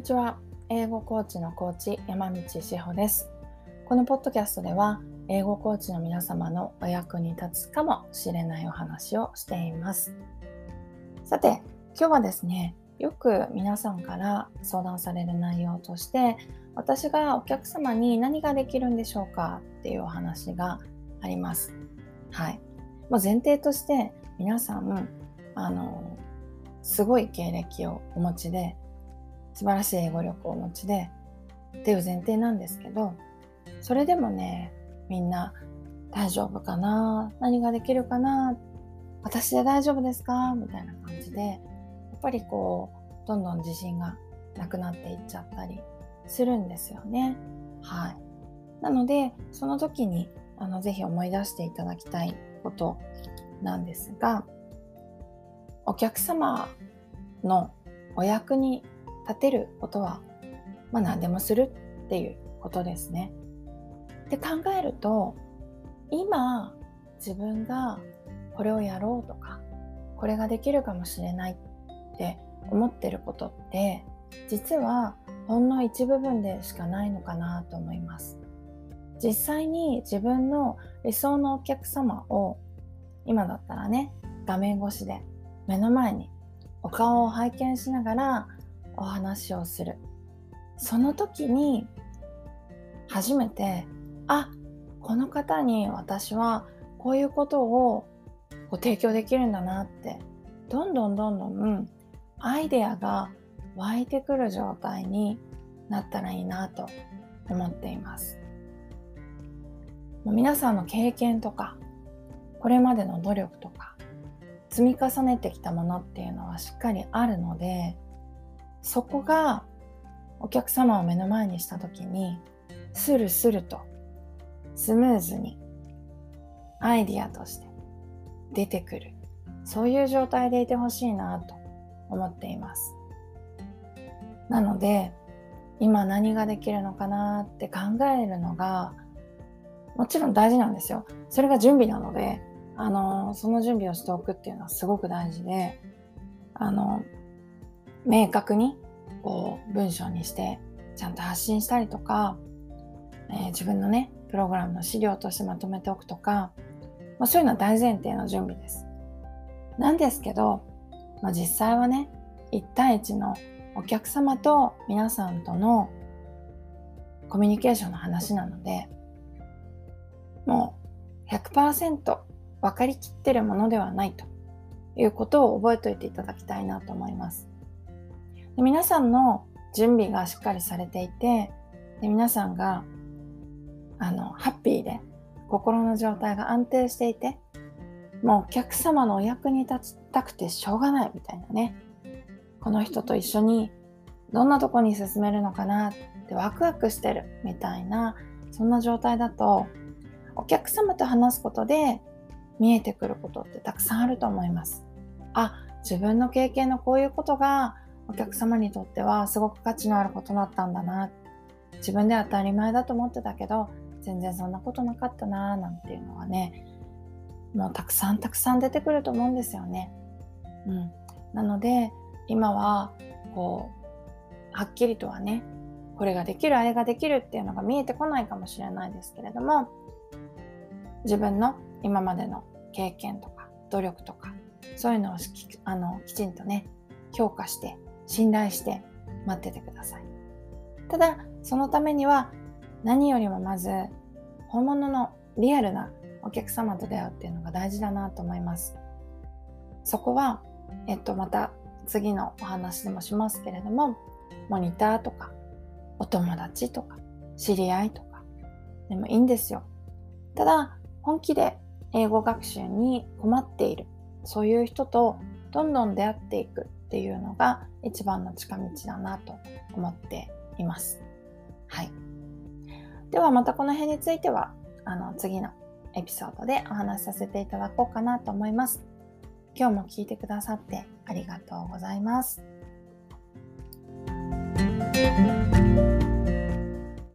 にちは。英語コーチのコーチ山道志保です。このポッドキャストでは英語コーチの皆様のお役に立つかもしれないお話をしています。さて今日はですねよく皆さんから相談される内容として私がお客様に何ができるんでしょうかっていうお話があります。はい。もう前提として皆さんあのすごい経歴をお持ちで素晴らしい英語力をお持ちでっていう前提なんですけどそれでもねみんな大丈夫かな何ができるかな私で大丈夫ですかみたいな感じでやっぱりこうどんどん自信がなくなっていっちゃったりするんですよね。はい。なのでその時にあのぜひ思い出していただきたいことなんですがお客様のお役に立てることは、まあ、何でもするっていうことですね。で考えると今自分がこれをやろうとかこれができるかもしれないって思ってることって実はほんの一部分でしかないのかなと思います。実際に自分の理想のお客様を今だったらね画面越しで目の前にお顔を拝見しながらお話をする。その時に初めてあこの方に私はこういうことをご提供できるんだなってどんどんどんどんアイデアが湧いてくる状態になったらいいなと思っています。もう皆さんの経験とかこれまでの努力とか積み重ねてきたものっていうのはしっかりあるのでそこがお客様を目の前にした時にスルスルとスムーズにアイディアとして出てくる。そういう状態でいてほしいなと思っています。なので今何ができるのかなって考えるのがもちろん大事なんですよ。それが準備なのであのその準備をしておくっていうのはすごく大事であの明確にこう文章にしてちゃんと発信したりとか、えー、自分のねプログラムの資料としてまとめておくとか、まあ、そういうのは大前提の準備です。なんですけど、まあ、実際はね1対1のお客様と皆さんとのコミュニケーションの話なのでもう100%分かりきってるものではないということを覚えておいていただきたいなと思います。で皆さんの準備がしっかりされていてで皆さんがあのハッピーで心の状態が安定していてもうお客様のお役に立ちたくてしょうがないみたいなねこの人と一緒にどんなとこに進めるのかなってワクワクしてるみたいなそんな状態だとお客様と話すことで見えてくることってたくさんあると思います。あ自分の経験のこういうことがお客様にとってはすごく価値のあることだったんだな自分では当たり前だと思ってたけど全然そんなことなかったななんていうのはねもうたくさんたくさん出てくると思うんですよね。うん、なので今はこうはっきりとはねこれができるあれができるっていうのが見えてこないかもしれないですけれども自分の今までの経験とか努力とかそういうのをあのきちんとね評価して信頼して待っててください。ただ、そのためには何よりもまず本物のリアルなお客様と出会うっていうのが大事だなと思います。そこは、えっと、また次のお話でもしますけれども、モニターとか、お友達とか、知り合いとか、でもいいんですよ。ただ、本気で英語学習に困っている、そういう人とどんどん出会っていくっていうのが一番の近道だなと思っています。はい。ではまたこの辺についてはあの次のエピソードでお話しさせていただこうかなと思います。今日も聞いてくださってありがとうございます。